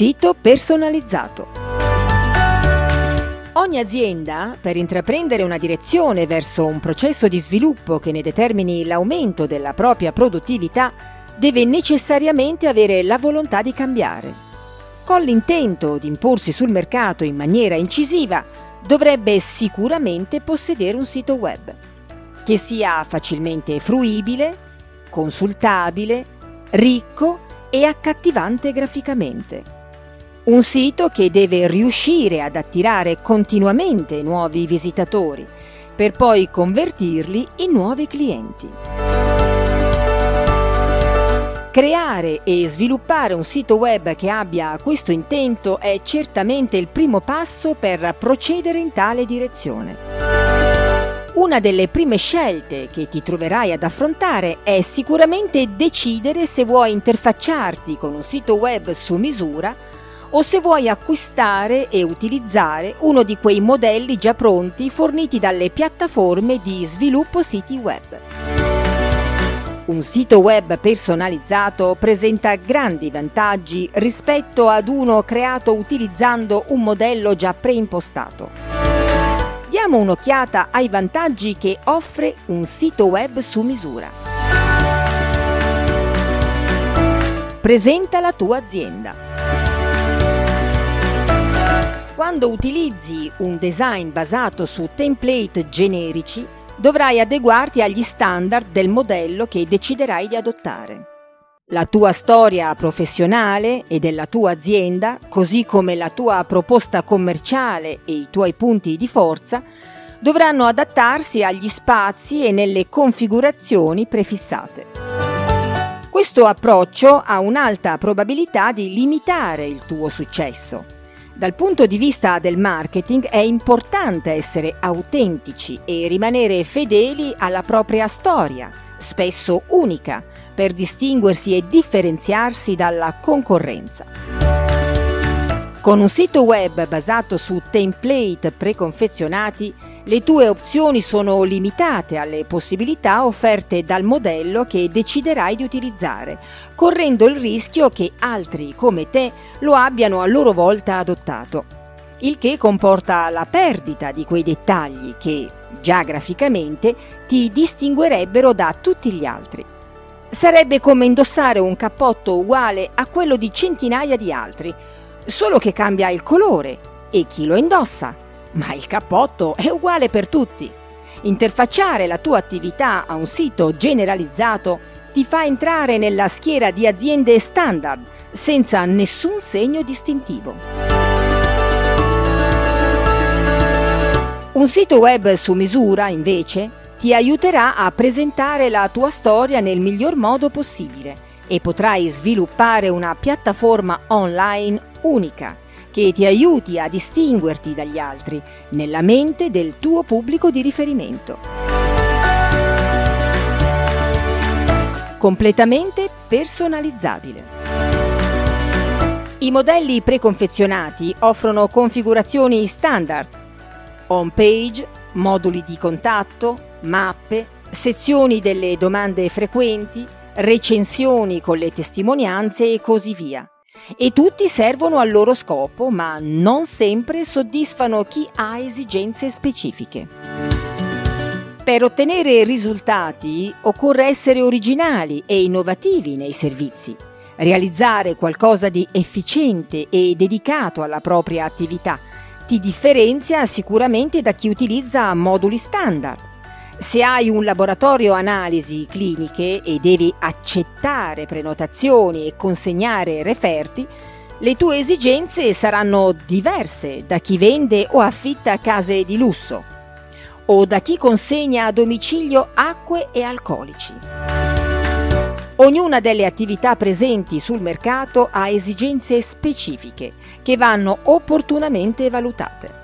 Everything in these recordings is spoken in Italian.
sito personalizzato. Ogni azienda, per intraprendere una direzione verso un processo di sviluppo che ne determini l'aumento della propria produttività, deve necessariamente avere la volontà di cambiare. Con l'intento di imporsi sul mercato in maniera incisiva, dovrebbe sicuramente possedere un sito web che sia facilmente fruibile, consultabile, ricco e accattivante graficamente. Un sito che deve riuscire ad attirare continuamente nuovi visitatori per poi convertirli in nuovi clienti. Creare e sviluppare un sito web che abbia questo intento è certamente il primo passo per procedere in tale direzione. Una delle prime scelte che ti troverai ad affrontare è sicuramente decidere se vuoi interfacciarti con un sito web su misura o se vuoi acquistare e utilizzare uno di quei modelli già pronti forniti dalle piattaforme di sviluppo siti web. Un sito web personalizzato presenta grandi vantaggi rispetto ad uno creato utilizzando un modello già preimpostato. Diamo un'occhiata ai vantaggi che offre un sito web su misura. Presenta la tua azienda. Quando utilizzi un design basato su template generici, dovrai adeguarti agli standard del modello che deciderai di adottare. La tua storia professionale e della tua azienda, così come la tua proposta commerciale e i tuoi punti di forza, dovranno adattarsi agli spazi e nelle configurazioni prefissate. Questo approccio ha un'alta probabilità di limitare il tuo successo. Dal punto di vista del marketing è importante essere autentici e rimanere fedeli alla propria storia, spesso unica, per distinguersi e differenziarsi dalla concorrenza. Con un sito web basato su template preconfezionati, le tue opzioni sono limitate alle possibilità offerte dal modello che deciderai di utilizzare, correndo il rischio che altri come te lo abbiano a loro volta adottato, il che comporta la perdita di quei dettagli che, già graficamente, ti distinguerebbero da tutti gli altri. Sarebbe come indossare un cappotto uguale a quello di centinaia di altri, solo che cambia il colore e chi lo indossa, ma il cappotto è uguale per tutti. Interfacciare la tua attività a un sito generalizzato ti fa entrare nella schiera di aziende standard senza nessun segno distintivo. Un sito web su misura, invece, ti aiuterà a presentare la tua storia nel miglior modo possibile e potrai sviluppare una piattaforma online unica che ti aiuti a distinguerti dagli altri nella mente del tuo pubblico di riferimento. Completamente personalizzabile. I modelli preconfezionati offrono configurazioni standard, home page, moduli di contatto, mappe, sezioni delle domande frequenti, recensioni con le testimonianze e così via. E tutti servono al loro scopo, ma non sempre soddisfano chi ha esigenze specifiche. Per ottenere risultati occorre essere originali e innovativi nei servizi, realizzare qualcosa di efficiente e dedicato alla propria attività. Ti differenzia sicuramente da chi utilizza moduli standard se hai un laboratorio analisi cliniche e devi accettare prenotazioni e consegnare referti, le tue esigenze saranno diverse da chi vende o affitta case di lusso o da chi consegna a domicilio acque e alcolici. Ognuna delle attività presenti sul mercato ha esigenze specifiche che vanno opportunamente valutate.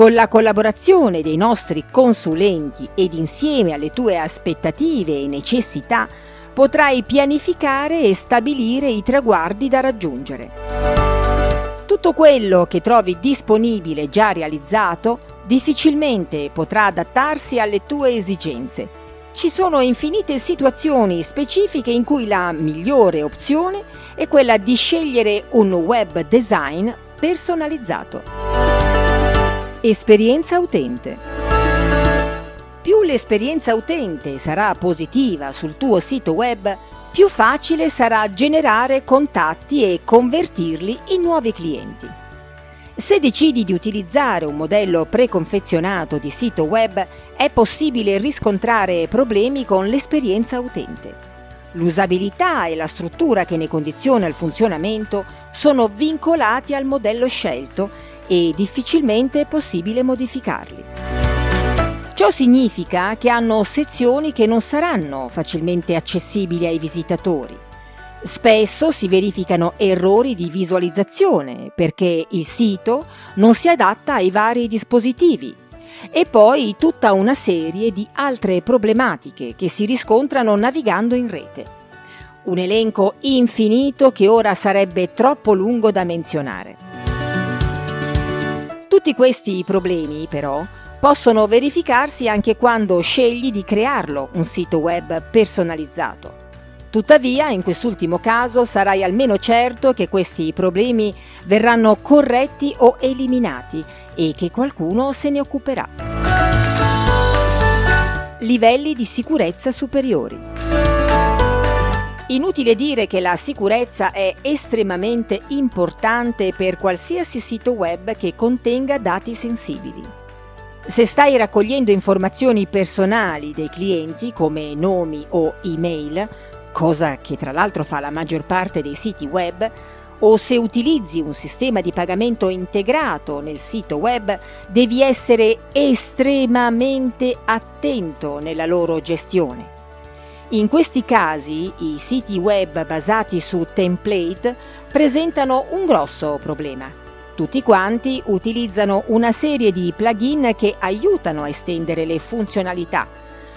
Con la collaborazione dei nostri consulenti ed insieme alle tue aspettative e necessità potrai pianificare e stabilire i traguardi da raggiungere. Tutto quello che trovi disponibile già realizzato difficilmente potrà adattarsi alle tue esigenze Ci sono infinite situazioni specifiche in cui la migliore opzione è quella di scegliere un web design personalizzato. Esperienza utente. Più l'esperienza utente sarà positiva sul tuo sito web, più facile sarà generare contatti e convertirli in nuovi clienti. Se decidi di utilizzare un modello preconfezionato di sito web, è possibile riscontrare problemi con l'esperienza utente. L'usabilità e la struttura che ne condiziona il funzionamento sono vincolati al modello scelto e difficilmente è possibile modificarli. Ciò significa che hanno sezioni che non saranno facilmente accessibili ai visitatori Spesso si verificano errori di visualizzazione perché il sito non si adatta ai vari dispositivi e poi tutta una serie di altre problematiche che si riscontrano navigando in rete. Un elenco infinito che ora sarebbe troppo lungo da menzionare. Tutti questi problemi, però, possono verificarsi anche quando scegli di crearlo un sito web personalizzato. Tuttavia, in quest'ultimo caso sarai almeno certo che questi problemi verranno corretti o eliminati e che qualcuno se ne occuperà. Livelli di sicurezza superiori. Inutile dire che la sicurezza è estremamente importante per qualsiasi sito web che contenga dati sensibili. Se stai raccogliendo informazioni personali dei clienti come nomi o email, cosa che tra l'altro fa la maggior parte dei siti web, o se utilizzi un sistema di pagamento integrato nel sito web, devi essere estremamente attento nella loro gestione. In questi casi i siti web basati su template presentano un grosso problema. Tutti quanti utilizzano una serie di plugin che aiutano a estendere le funzionalità,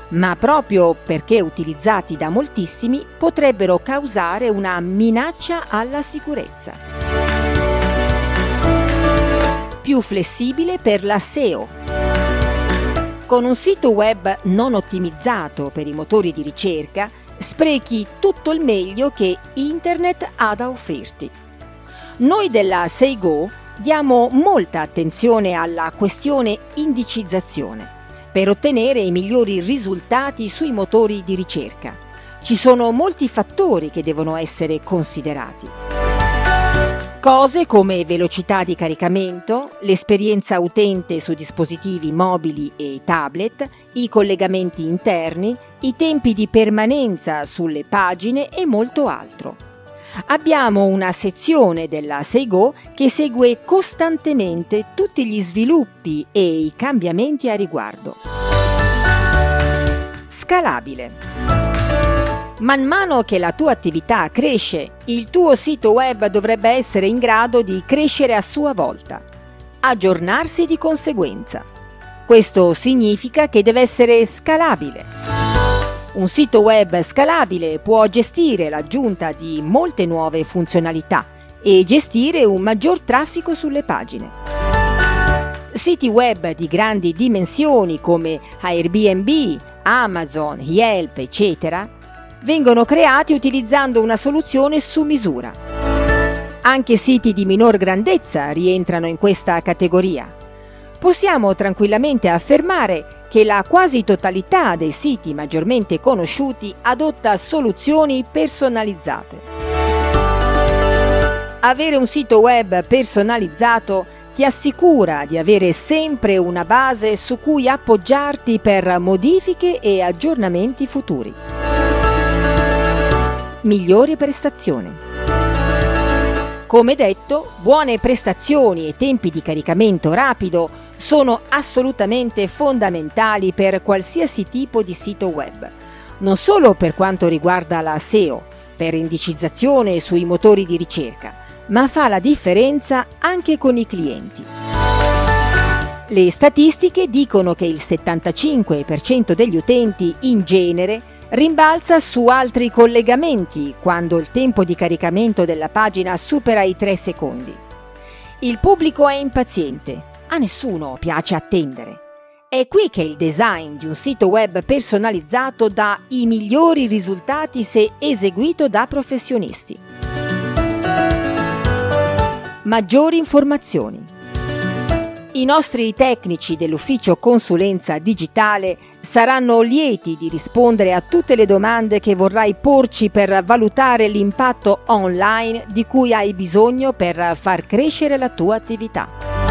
ma proprio perché utilizzati da moltissimi potrebbero causare una minaccia alla sicurezza. Più flessibile per la SEO. Con un sito web non ottimizzato per i motori di ricerca, sprechi tutto il meglio che Internet ha da offrirti. Noi della SeiGo diamo molta attenzione alla questione indicizzazione per ottenere i migliori risultati sui motori di ricerca. Ci sono molti fattori che devono essere considerati. Cose come velocità di caricamento, l'esperienza utente su dispositivi mobili e tablet, i collegamenti interni, i tempi di permanenza sulle pagine e molto altro abbiamo una sezione della Seigo che segue costantemente tutti gli sviluppi e i cambiamenti a riguardo. Scalabile. Man mano che la tua attività cresce, il tuo sito web dovrebbe essere in grado di crescere a sua volta, aggiornarsi di conseguenza. Questo significa che deve essere scalabile. Un sito web scalabile può gestire l'aggiunta di molte nuove funzionalità e gestire un maggior traffico sulle pagine. Siti web di grandi dimensioni come Airbnb, Amazon, Yelp, eccetera, vengono creati utilizzando una soluzione su misura. Anche siti di minor grandezza rientrano in questa categoria. Possiamo tranquillamente affermare che la quasi totalità dei siti maggiormente conosciuti adotta soluzioni personalizzate. Avere un sito web personalizzato ti assicura di avere sempre una base su cui appoggiarti per modifiche e aggiornamenti futuri. Migliori prestazioni. Come detto, buone prestazioni e tempi di caricamento rapido sono assolutamente fondamentali per qualsiasi tipo di sito web, non solo per quanto riguarda la SEO, per indicizzazione sui motori di ricerca, ma fa la differenza anche con i clienti. Le statistiche dicono che il 75% degli utenti in genere rimbalza su altri collegamenti quando il tempo di caricamento della pagina supera i 3 secondi. Il pubblico è impaziente, a nessuno piace attendere. È qui che il design di un sito web personalizzato dà i migliori risultati se eseguito da professionisti. Maggiori informazioni. I nostri tecnici dell'ufficio consulenza digitale saranno lieti di rispondere a tutte le domande che vorrai porci per valutare l'impatto online di cui hai bisogno per far crescere la tua attività.